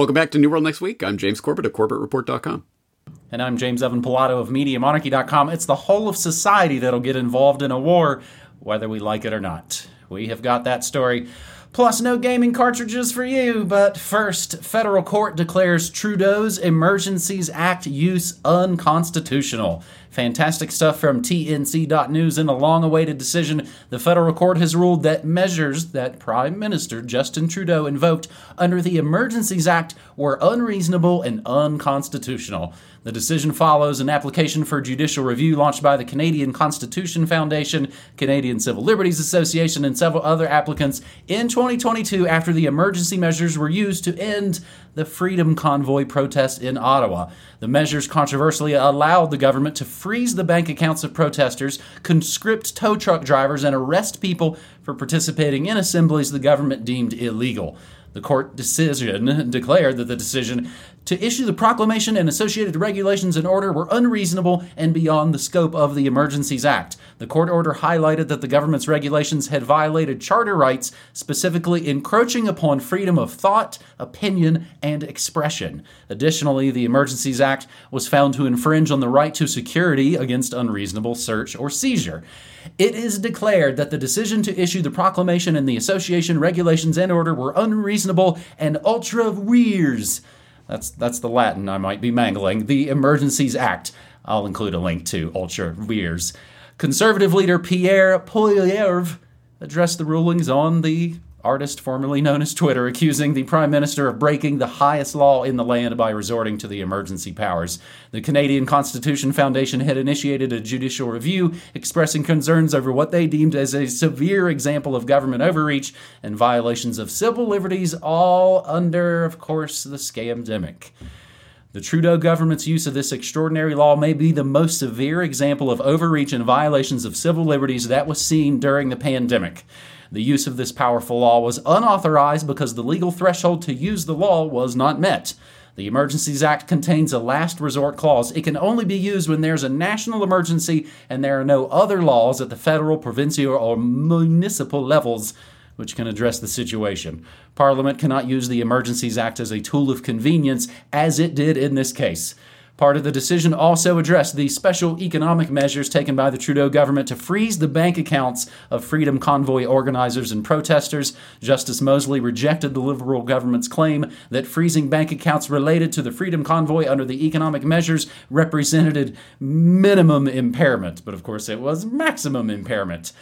Welcome back to New World Next Week. I'm James Corbett of CorbettReport.com. And I'm James Evan Pilato of MediaMonarchy.com. It's the whole of society that'll get involved in a war, whether we like it or not. We have got that story. Plus, no gaming cartridges for you. But first, federal court declares Trudeau's Emergencies Act use unconstitutional. Fantastic stuff from TNC.news in a long awaited decision. The federal court has ruled that measures that Prime Minister Justin Trudeau invoked under the Emergencies Act were unreasonable and unconstitutional. The decision follows an application for judicial review launched by the Canadian Constitution Foundation, Canadian Civil Liberties Association, and several other applicants in 2022 after the emergency measures were used to end the Freedom Convoy protest in Ottawa. The measures controversially allowed the government to freeze the bank accounts of protesters, conscript tow truck drivers, and arrest people for participating in assemblies the government deemed illegal. The court decision declared that the decision to issue the proclamation and associated regulations and order were unreasonable and beyond the scope of the Emergencies Act. The court order highlighted that the government's regulations had violated charter rights, specifically encroaching upon freedom of thought, opinion, and expression. Additionally, the Emergencies Act was found to infringe on the right to security against unreasonable search or seizure. It is declared that the decision to issue the proclamation and the association regulations and order were unreasonable and ultra vires. That's that's the Latin I might be mangling. The Emergencies Act. I'll include a link to ultra vires. Conservative leader Pierre Poilievre addressed the rulings on the artist formerly known as Twitter, accusing the Prime Minister of breaking the highest law in the land by resorting to the emergency powers. The Canadian Constitution Foundation had initiated a judicial review expressing concerns over what they deemed as a severe example of government overreach and violations of civil liberties, all under, of course, the scamdemic. The Trudeau government's use of this extraordinary law may be the most severe example of overreach and violations of civil liberties that was seen during the pandemic. The use of this powerful law was unauthorized because the legal threshold to use the law was not met. The Emergencies Act contains a last resort clause. It can only be used when there's a national emergency and there are no other laws at the federal, provincial, or municipal levels which can address the situation. Parliament cannot use the Emergencies Act as a tool of convenience, as it did in this case. Part of the decision also addressed the special economic measures taken by the Trudeau government to freeze the bank accounts of Freedom Convoy organizers and protesters. Justice Mosley rejected the Liberal government's claim that freezing bank accounts related to the Freedom Convoy under the economic measures represented minimum impairment, but of course it was maximum impairment.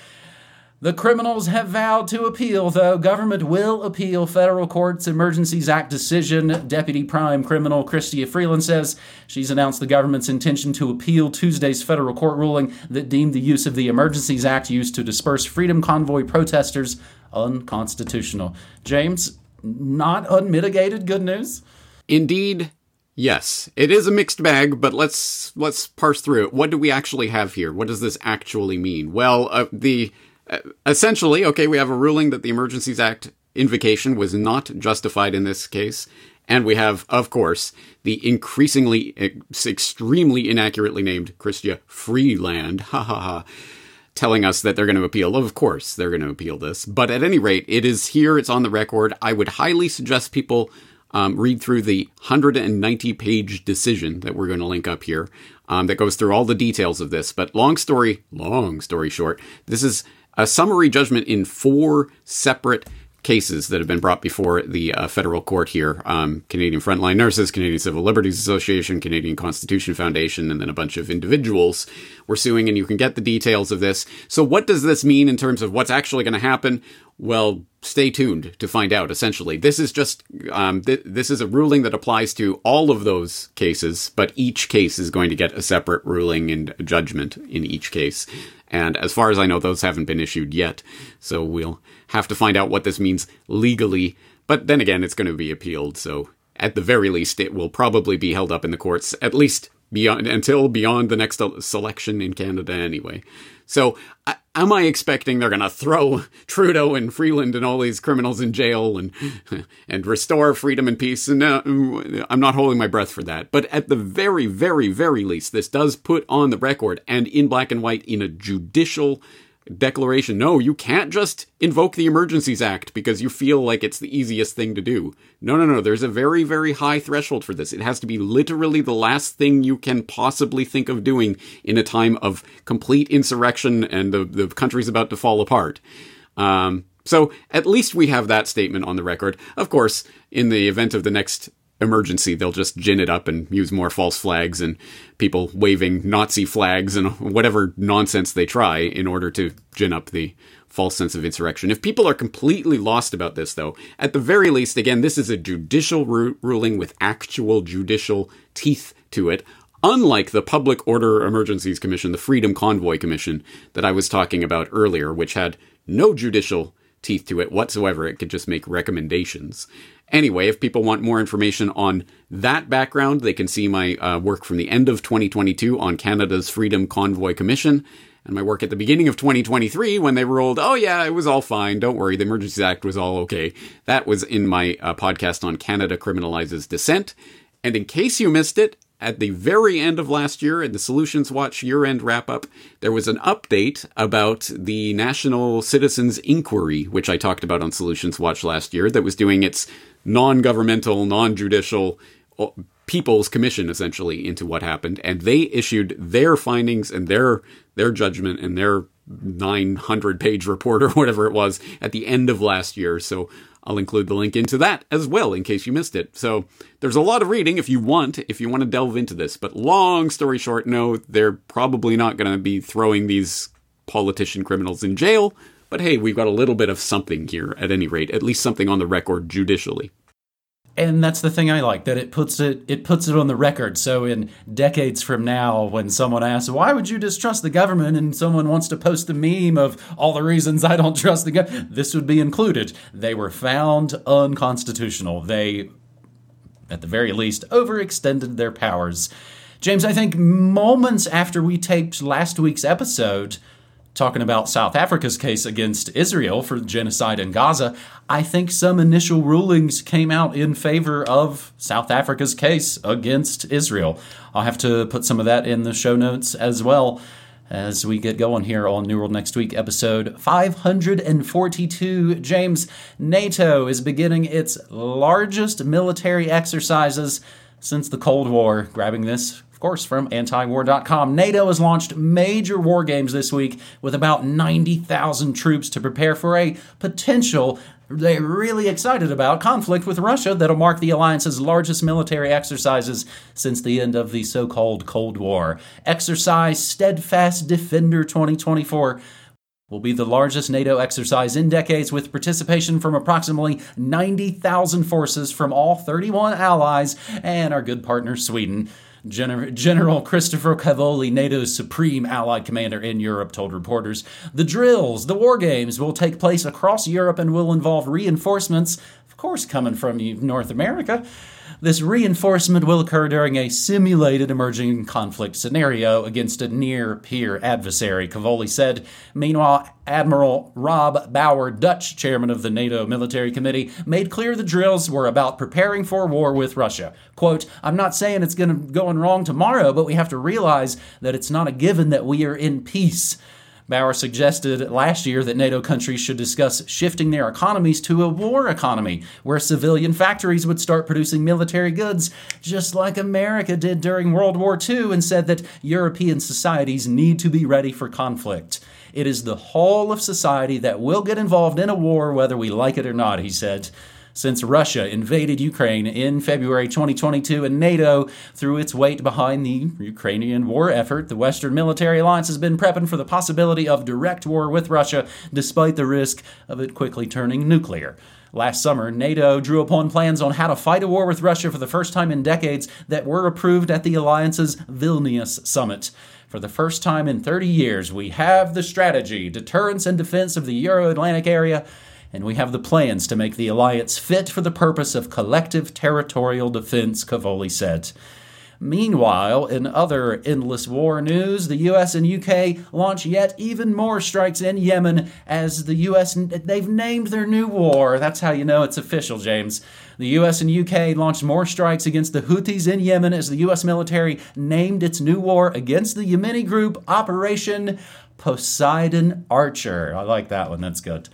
The criminals have vowed to appeal, though. Government will appeal federal court's Emergencies Act decision. Deputy Prime Criminal Chrystia Freeland says she's announced the government's intention to appeal Tuesday's federal court ruling that deemed the use of the Emergencies Act used to disperse Freedom Convoy protesters unconstitutional. James, not unmitigated good news? Indeed, Yes, it is a mixed bag, but let's let's parse through it. What do we actually have here? What does this actually mean? Well, uh, the essentially, okay, we have a ruling that the Emergencies Act invocation was not justified in this case. And we have, of course, the increasingly, extremely inaccurately named Chrystia Freeland, ha ha ha, telling us that they're going to appeal. Of course, they're going to appeal this. But at any rate, it is here, it's on the record. I would highly suggest people um, read through the 190 page decision that we're going to link up here um, that goes through all the details of this. But long story, long story short, this is a summary judgment in four separate cases that have been brought before the uh, federal court here um, Canadian Frontline Nurses, Canadian Civil Liberties Association, Canadian Constitution Foundation, and then a bunch of individuals were suing, and you can get the details of this. So, what does this mean in terms of what's actually going to happen? Well, stay tuned to find out. Essentially, this is just um, th- this is a ruling that applies to all of those cases, but each case is going to get a separate ruling and judgment in each case. And as far as I know, those haven't been issued yet. So we'll have to find out what this means legally. But then again, it's going to be appealed. So at the very least, it will probably be held up in the courts, at least beyond until beyond the next selection in Canada anyway. So, am I expecting they're going to throw Trudeau and Freeland and all these criminals in jail and and restore freedom and peace? No, I'm not holding my breath for that. But at the very, very, very least, this does put on the record and in black and white in a judicial declaration. No, you can't just invoke the Emergencies Act because you feel like it's the easiest thing to do. No, no, no. There's a very, very high threshold for this. It has to be literally the last thing you can possibly think of doing in a time of complete insurrection and the, the country's about to fall apart. Um, so at least we have that statement on the record. Of course, in the event of the next emergency, they'll just gin it up and use more false flags and people waving Nazi flags and whatever nonsense they try in order to gin up the false sense of insurrection. If people are completely lost about this, though, at the very least, again, this is a judicial ru- ruling with actual judicial teeth to it. Unlike the Public Order Emergencies Commission, the Freedom Convoy Commission that I was talking about earlier, which had no judicial teeth to it whatsoever, it could just make recommendations. Anyway, if people want more information on that background, they can see my uh, work from the end of 2022 on Canada's Freedom Convoy Commission and my work at the beginning of 2023 when they ruled, oh yeah, it was all fine. Don't worry. The Emergencies Act was all okay. That was in my uh, podcast on Canada Criminalizes Dissent. And in case you missed it, at the very end of last year in the Solutions Watch year end wrap up, there was an update about the National Citizens Inquiry, which I talked about on Solutions Watch last year, that was doing its non governmental, non judicial people's commission essentially into what happened. And they issued their findings and their their judgment and their 900 page report or whatever it was at the end of last year. So I'll include the link into that as well in case you missed it. So there's a lot of reading if you want, if you want to delve into this. But long story short, no, they're probably not going to be throwing these politician criminals in jail. But hey, we've got a little bit of something here at any rate, at least something on the record judicially and that's the thing I like that it puts it it puts it on the record. So in decades from now, when someone asks, "Why would you distrust the government?" and someone wants to post a meme of all the reasons I don't trust the government, this would be included. They were found unconstitutional. They, at the very least, overextended their powers. James, I think moments after we taped last week's episode, talking about South Africa's case against Israel for genocide in Gaza, I think some initial rulings came out in favor of South Africa's case against Israel. I'll have to put some of that in the show notes as well as we get going here on New World Next Week, episode 542. James, NATO is beginning its largest military exercises since the Cold War, grabbing this of course, from antiwar.com. NATO has launched major war games this week with about 90,000 troops to prepare for a potential they're really excited about conflict with Russia that'll mark the alliance's largest military exercises since the end of the so called Cold War. Exercise Steadfast Defender 2024 will be the largest NATO exercise in decades with participation from approximately 90,000 forces from all 31 allies and our good partner Sweden. Gen- General Christopher Cavoli, NATO's supreme allied commander in Europe, told reporters. The drills, the war games, will take place across Europe and will involve reinforcements, course, coming from North America. This reinforcement will occur during a simulated emerging conflict scenario against a near peer adversary, Cavoli said. Meanwhile, Admiral Rob Bauer, Dutch chairman of the NATO Military Committee, made clear the drills were about preparing for war with Russia. Quote, I'm not saying it's going to go wrong tomorrow, but we have to realize that it's not a given that we are in peace. Bauer suggested last year that NATO countries should discuss shifting their economies to a war economy, where civilian factories would start producing military goods, just like America did during World War II, and said that European societies need to be ready for conflict. It is the whole of society that will get involved in a war, whether we like it or not, he said since Russia invaded Ukraine in February 2022 and NATO threw its weight behind the Ukrainian war effort. The Western military alliance has been prepping for the possibility of direct war with Russia, despite the risk of it quickly turning nuclear. Last summer, NATO drew upon plans on how to fight a war with Russia for the first time in decades that were approved at the alliance's Vilnius summit. For the first time in 30 years, we have the strategy, deterrence, and defense of the Euro Atlantic area and we have the plans to make the alliance fit for the purpose of collective territorial defense, Cavoli said. Meanwhile, in other endless war news, the US and UK launch yet even more strikes in Yemen as the US they've named their new war. That's how you know it's official, James. The US and UK launched more strikes against the Houthis in Yemen as the US military named its new war against the Yemeni group Operation Poseidon Archer. I like that one. That's good.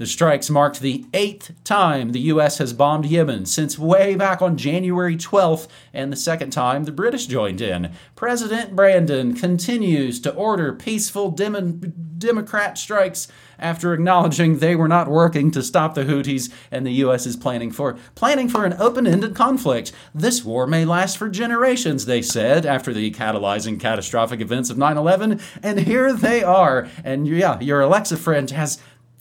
The strikes marked the eighth time the U.S. has bombed Yemen since way back on January 12th, and the second time the British joined in. President Brandon continues to order peaceful dem- Democrat strikes after acknowledging they were not working to stop the Houthis, and the U.S. is planning for planning for an open-ended conflict. This war may last for generations, they said after the catalyzing catastrophic events of 9/11, and here they are. And yeah, your Alexa friend has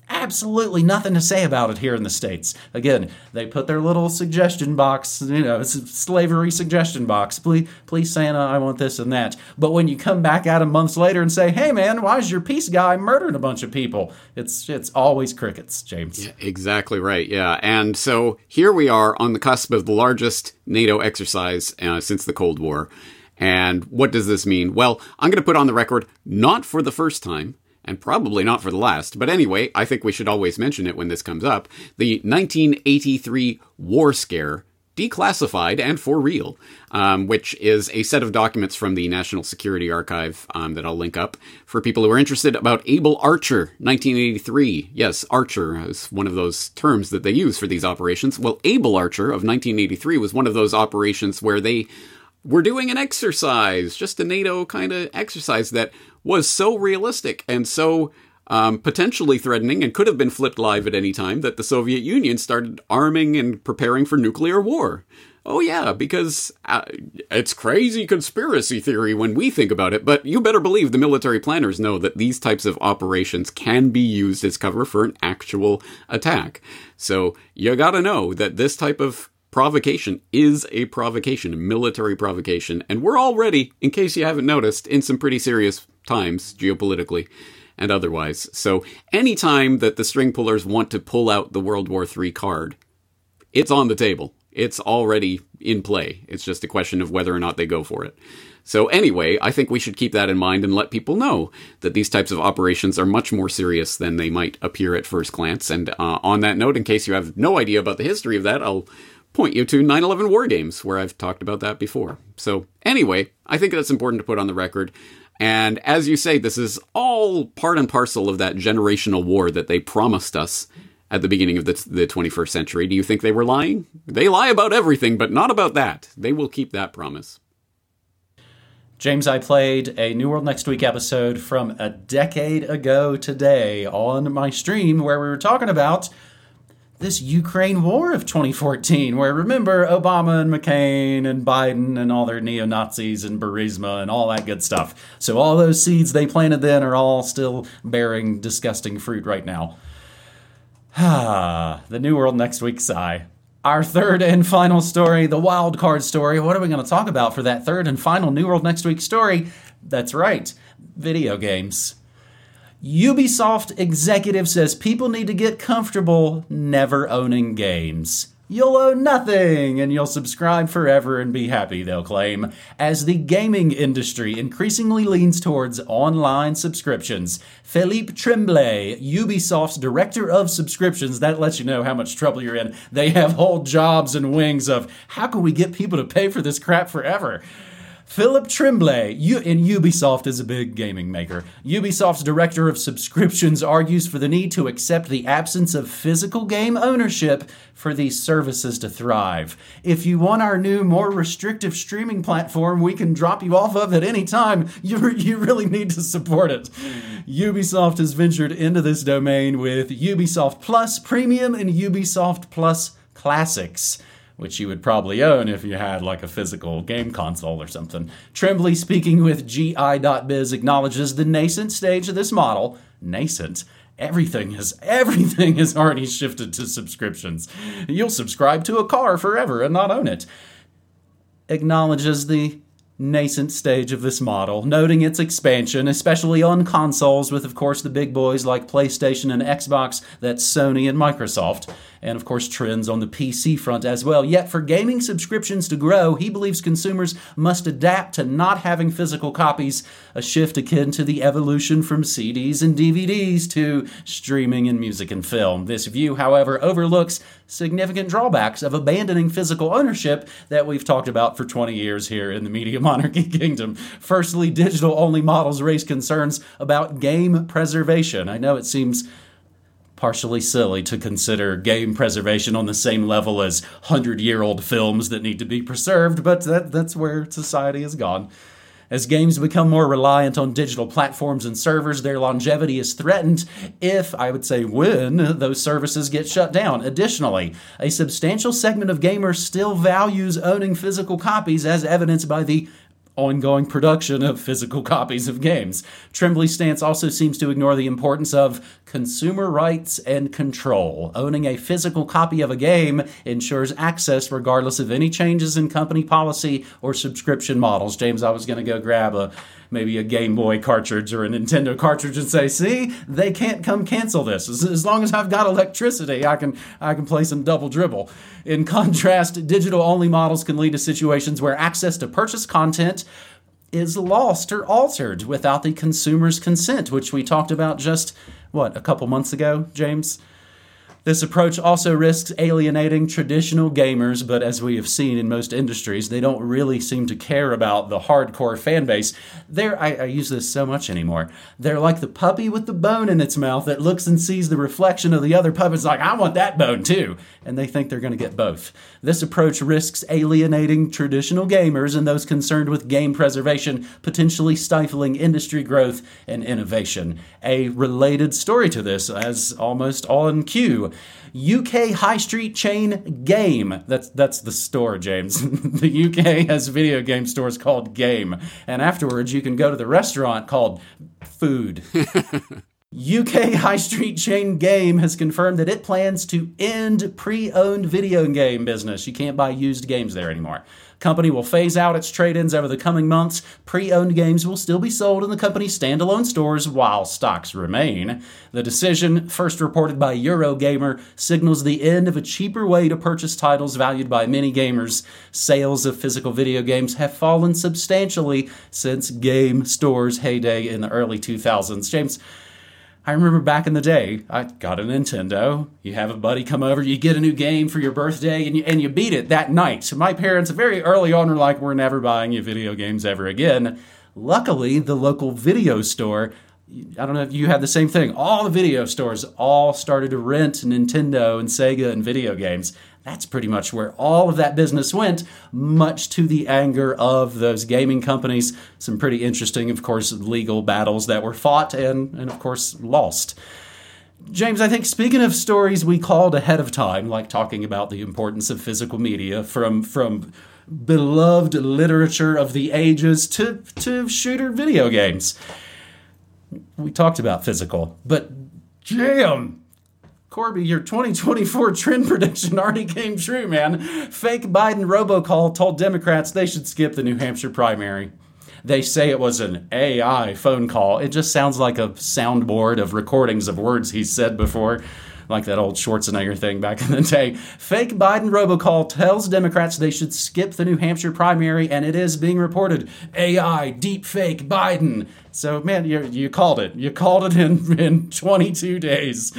absolutely nothing to say about it here in the States. Again, they put their little suggestion box, you know, slavery suggestion box. Please, please, Santa, I want this and that. But when you come back at them months later and say, hey, man, why is your peace guy murdering a bunch of people? It's, it's always crickets, James. Yeah, exactly right. Yeah. And so here we are on the cusp of the largest NATO exercise uh, since the Cold War. And what does this mean? Well, I'm going to put on the record, not for the first time, and probably not for the last, but anyway, I think we should always mention it when this comes up. The 1983 War Scare, declassified and for real, um, which is a set of documents from the National Security Archive um, that I'll link up for people who are interested about Able Archer 1983. Yes, Archer is one of those terms that they use for these operations. Well, Able Archer of 1983 was one of those operations where they were doing an exercise, just a NATO kind of exercise that was so realistic and so um, potentially threatening and could have been flipped live at any time that the Soviet Union started arming and preparing for nuclear war. Oh, yeah, because uh, it's crazy conspiracy theory when we think about it, but you better believe the military planners know that these types of operations can be used as cover for an actual attack. So you gotta know that this type of provocation is a provocation, military provocation, and we're already, in case you haven't noticed, in some pretty serious times geopolitically and otherwise. So anytime that the string pullers want to pull out the World War III card, it's on the table. It's already in play. It's just a question of whether or not they go for it. So anyway, I think we should keep that in mind and let people know that these types of operations are much more serious than they might appear at first glance. And uh, on that note, in case you have no idea about the history of that, I'll point you to 9 11 War Games, where I've talked about that before. So, anyway, I think that's important to put on the record. And as you say, this is all part and parcel of that generational war that they promised us at the beginning of the, the 21st century. Do you think they were lying? They lie about everything, but not about that. They will keep that promise. James, I played a New World Next Week episode from a decade ago today on my stream where we were talking about this Ukraine war of 2014, where remember Obama and McCain and Biden and all their neo Nazis and Burisma and all that good stuff. So all those seeds they planted then are all still bearing disgusting fruit right now. The New World Next Week sigh. Our third and final story, the wild card story. What are we going to talk about for that third and final New World Next Week story? That's right, video games. Ubisoft executive says people need to get comfortable never owning games. You'll own nothing and you'll subscribe forever and be happy, they'll claim, as the gaming industry increasingly leans towards online subscriptions. Philippe Tremblay, Ubisoft's director of subscriptions, that lets you know how much trouble you're in. They have whole jobs and wings of how can we get people to pay for this crap forever? Philip Tremblay, U- and Ubisoft is a big gaming maker. Ubisoft's director of subscriptions argues for the need to accept the absence of physical game ownership for these services to thrive. If you want our new, more restrictive streaming platform we can drop you off of at any time, you, you really need to support it. Ubisoft has ventured into this domain with Ubisoft Plus Premium and Ubisoft Plus Classics which you would probably own if you had like a physical game console or something. Tremblay, speaking with GI.biz, acknowledges the nascent stage of this model. Nascent? Everything has everything has already shifted to subscriptions. You'll subscribe to a car forever and not own it. Acknowledges the nascent stage of this model, noting its expansion, especially on consoles with, of course, the big boys like PlayStation and Xbox, that's Sony and Microsoft. And of course trends on the PC front as well. Yet for gaming subscriptions to grow, he believes consumers must adapt to not having physical copies, a shift akin to the evolution from CDs and DVDs to streaming and music and film. This view, however, overlooks significant drawbacks of abandoning physical ownership that we've talked about for 20 years here in the Media Monarchy Kingdom. Firstly, digital only models raise concerns about game preservation. I know it seems partially silly to consider game preservation on the same level as 100 year old films that need to be preserved, but that, that's where society has gone. As games become more reliant on digital platforms and servers, their longevity is threatened if, I would say, when those services get shut down. Additionally, a substantial segment of gamers still values owning physical copies, as evidenced by the ongoing production of physical copies of games. Tremblay's stance also seems to ignore the importance of consumer rights and control. Owning a physical copy of a game ensures access regardless of any changes in company policy or subscription models. James, I was going to go grab a maybe a Game Boy cartridge or a Nintendo cartridge and say, "See, they can't come cancel this. As, as long as I've got electricity, I can I can play some double dribble." In contrast, digital only models can lead to situations where access to purchase content is lost or altered without the consumer's consent, which we talked about just what a couple months ago, James. This approach also risks alienating traditional gamers, but as we have seen in most industries, they don't really seem to care about the hardcore fan base. They're, I, I, use this so much anymore. They're like the puppy with the bone in its mouth that looks and sees the reflection of the other puppets, like, I want that bone too. And they think they're going to get both. This approach risks alienating traditional gamers and those concerned with game preservation, potentially stifling industry growth and innovation. A related story to this, as almost on cue, UK high street chain Game. That's that's the store, James. the UK has video game stores called Game, and afterwards you can go to the restaurant called Food. UK high street chain Game has confirmed that it plans to end pre-owned video game business. You can't buy used games there anymore. Company will phase out its trade ins over the coming months. Pre owned games will still be sold in the company's standalone stores while stocks remain. The decision, first reported by Eurogamer, signals the end of a cheaper way to purchase titles valued by many gamers. Sales of physical video games have fallen substantially since game stores' heyday in the early 2000s. James, I remember back in the day, I got a Nintendo. You have a buddy come over, you get a new game for your birthday, and you, and you beat it that night. So my parents, very early on, were like, We're never buying you video games ever again. Luckily, the local video store, I don't know if you had the same thing, all the video stores all started to rent Nintendo and Sega and video games that's pretty much where all of that business went, much to the anger of those gaming companies. Some pretty interesting, of course, legal battles that were fought and, and of course, lost. James, I think speaking of stories we called ahead of time, like talking about the importance of physical media from from beloved literature of the ages to to shooter video games. We talked about physical, but jam, Corby, your 2024 trend prediction already came true, man. Fake Biden robocall told Democrats they should skip the New Hampshire primary. They say it was an AI phone call. It just sounds like a soundboard of recordings of words he said before, like that old Schwarzenegger thing back in the day. Fake Biden robocall tells Democrats they should skip the New Hampshire primary, and it is being reported AI, deep fake Biden. So, man, you, you called it. You called it in, in 22 days.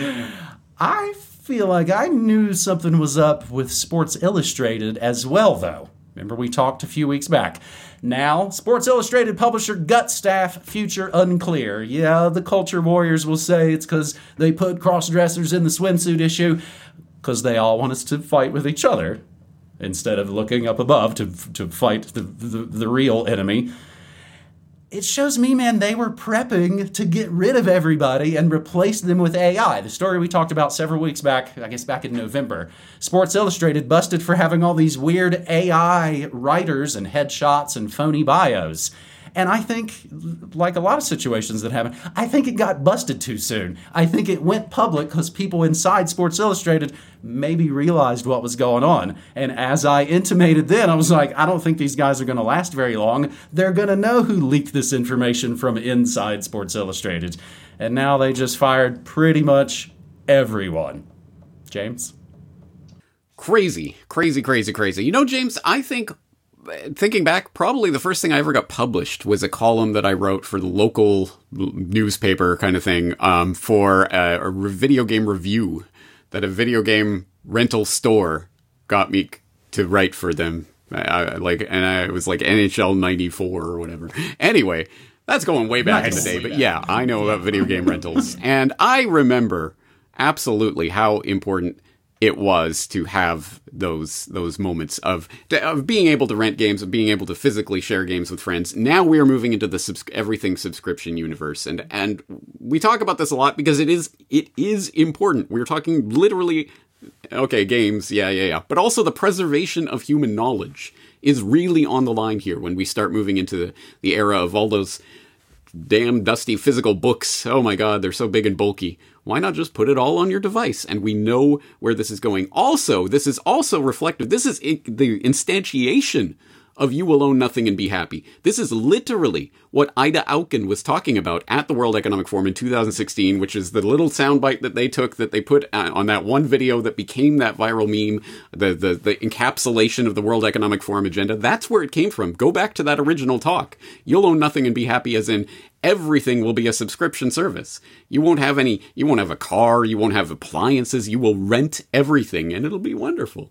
I feel like I knew something was up with Sports Illustrated as well, though. Remember, we talked a few weeks back. Now, Sports Illustrated publisher Gut Staff, future unclear. Yeah, the Culture Warriors will say it's because they put cross dressers in the swimsuit issue, because they all want us to fight with each other instead of looking up above to, to fight the, the, the real enemy it shows me, man, they were prepping to get rid of everybody and replace them with AI. The story we talked about several weeks back, I guess back in November. Sports Illustrated busted for having all these weird AI writers and headshots and phony bios. And I think, like a lot of situations that happen, I think it got busted too soon. I think it went public because people inside Sports Illustrated maybe realized what was going on. And as I intimated then, I was like, I don't think these guys are going to last very long. They're going to know who leaked this information from inside Sports Illustrated. And now they just fired pretty much everyone. James? Crazy, crazy, crazy, crazy. You know, James, I think thinking back, probably the first thing I ever got published was a column that I wrote for the local newspaper kind of thing um, for a, a, video game review that a video game rental store got me to write for them. I, like, and I was like NHL '94 or whatever. Anyway, that's going way back nice. in the day, but yeah, I know about video game rentals, and I remember absolutely how important it was to have those those moments of of being able to rent games, of being able to physically share games with friends. Now we are moving into the subs- everything subscription universe, and and we talk about this a lot because it is it is important. We're talking literally, okay, games, yeah, yeah, yeah, but also the preservation of human knowledge is really on the line here when we start moving into the, the era of all those damn dusty physical books. Oh my god, they're so big and bulky. Why not just put it all on your device? And we know where this is going. Also, this is also reflective. This is the instantiation of You Will Own Nothing and Be Happy. This is literally what Ida Auken was talking about at the World Economic Forum in 2016, which is the little soundbite that they took that they put uh, on that one video that became that viral meme, the, the, the encapsulation of the World Economic Forum agenda. That's where it came from. Go back to that original talk. You'll own nothing and be happy, as in everything will be a subscription service. You won't have any, you won't have a car, you won't have appliances, you will rent everything and it'll be wonderful.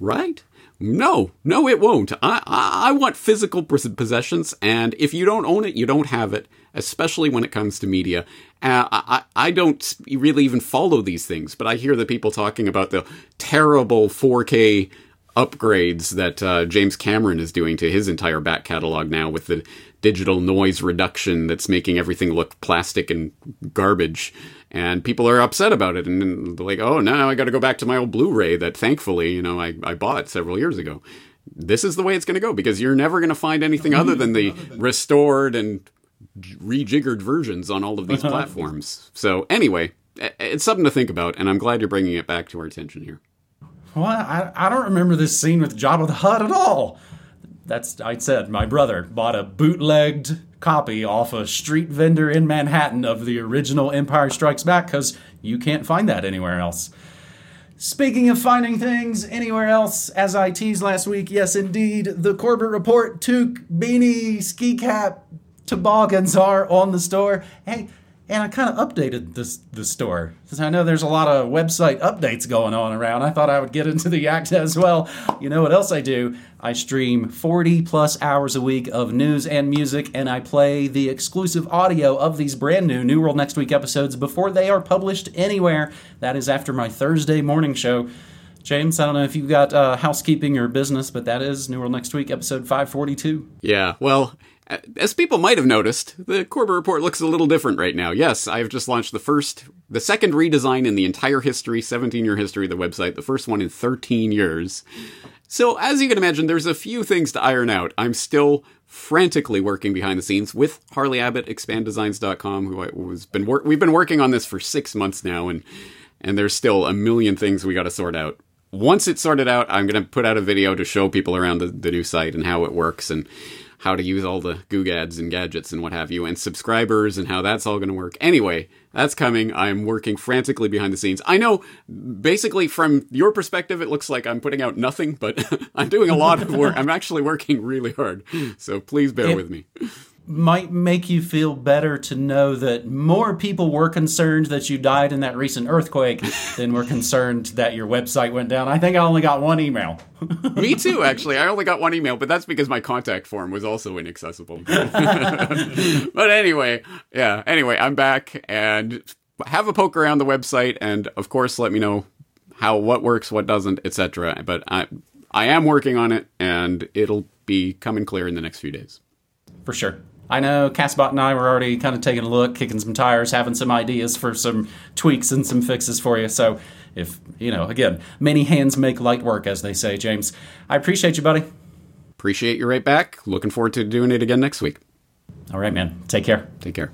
Right? No, no, it won't. I, I, I want physical possessions, and if you don't own it, you don't have it. Especially when it comes to media. Uh, I, I don't really even follow these things, but I hear the people talking about the terrible 4K upgrades that uh, James Cameron is doing to his entire back catalog now with the digital noise reduction that's making everything look plastic and garbage. And people are upset about it. And they're like oh now i got to go back to my old blu-ray that thankfully you know i, I bought several years ago. This is the way it's going to go because you're never going to find anything other than the restored and rejiggered versions on all of these platforms. So anyway it's something to think about and i'm glad you're bringing it back to our attention here. Well i, I don't remember this scene with Jabba the Hutt at all that's I said my brother bought a bootlegged copy off a street vendor in Manhattan of the original Empire Strikes Back because you can't find that anywhere else. Speaking of finding things anywhere else, as I teased last week, yes, indeed, the Corbett Report toque, beanie, ski cap, toboggans are on the store. Hey, and I kind of updated this the store because I know there's a lot of website updates going on around. I thought I would get into the act as well. You know what else I do? I stream 40 plus hours a week of news and music, and I play the exclusive audio of these brand new New World Next Week episodes before they are published anywhere. That is after my Thursday morning show. James, I don't know if you've got uh, housekeeping or business, but that is New World Next Week, episode 542. Yeah, well, as people might have noticed, the Corbett Report looks a little different right now. Yes, I've just launched the first, the second redesign in the entire history, 17 year history of the website, the first one in 13 years. So, as you can imagine, there's a few things to iron out. I'm still frantically working behind the scenes with Harley Abbott, expanddesigns.com, who I was been wor- we've been working on this for six months now, and and there's still a million things we got to sort out. Once it's sorted out, I'm going to put out a video to show people around the, the new site and how it works and how to use all the googads and gadgets and what have you, and subscribers and how that's all going to work. Anyway, that's coming. I'm working frantically behind the scenes. I know, basically, from your perspective, it looks like I'm putting out nothing, but I'm doing a lot of work. I'm actually working really hard. So please bear it, with me might make you feel better to know that more people were concerned that you died in that recent earthquake than were concerned that your website went down. I think I only got one email. Me too, actually. I only got one email, but that's because my contact form was also inaccessible. but anyway, yeah. Anyway, I'm back and have a poke around the website, and of course, let me know how what works, what doesn't, etc. But I I am working on it, and it'll be coming clear in the next few days. For sure. I know Castbot and I were already kind of taking a look, kicking some tires, having some ideas for some tweaks and some fixes for you. So, if, you know, again, many hands make light work, as they say, James. I appreciate you, buddy. Appreciate you right back. Looking forward to doing it again next week. All right, man. Take care. Take care.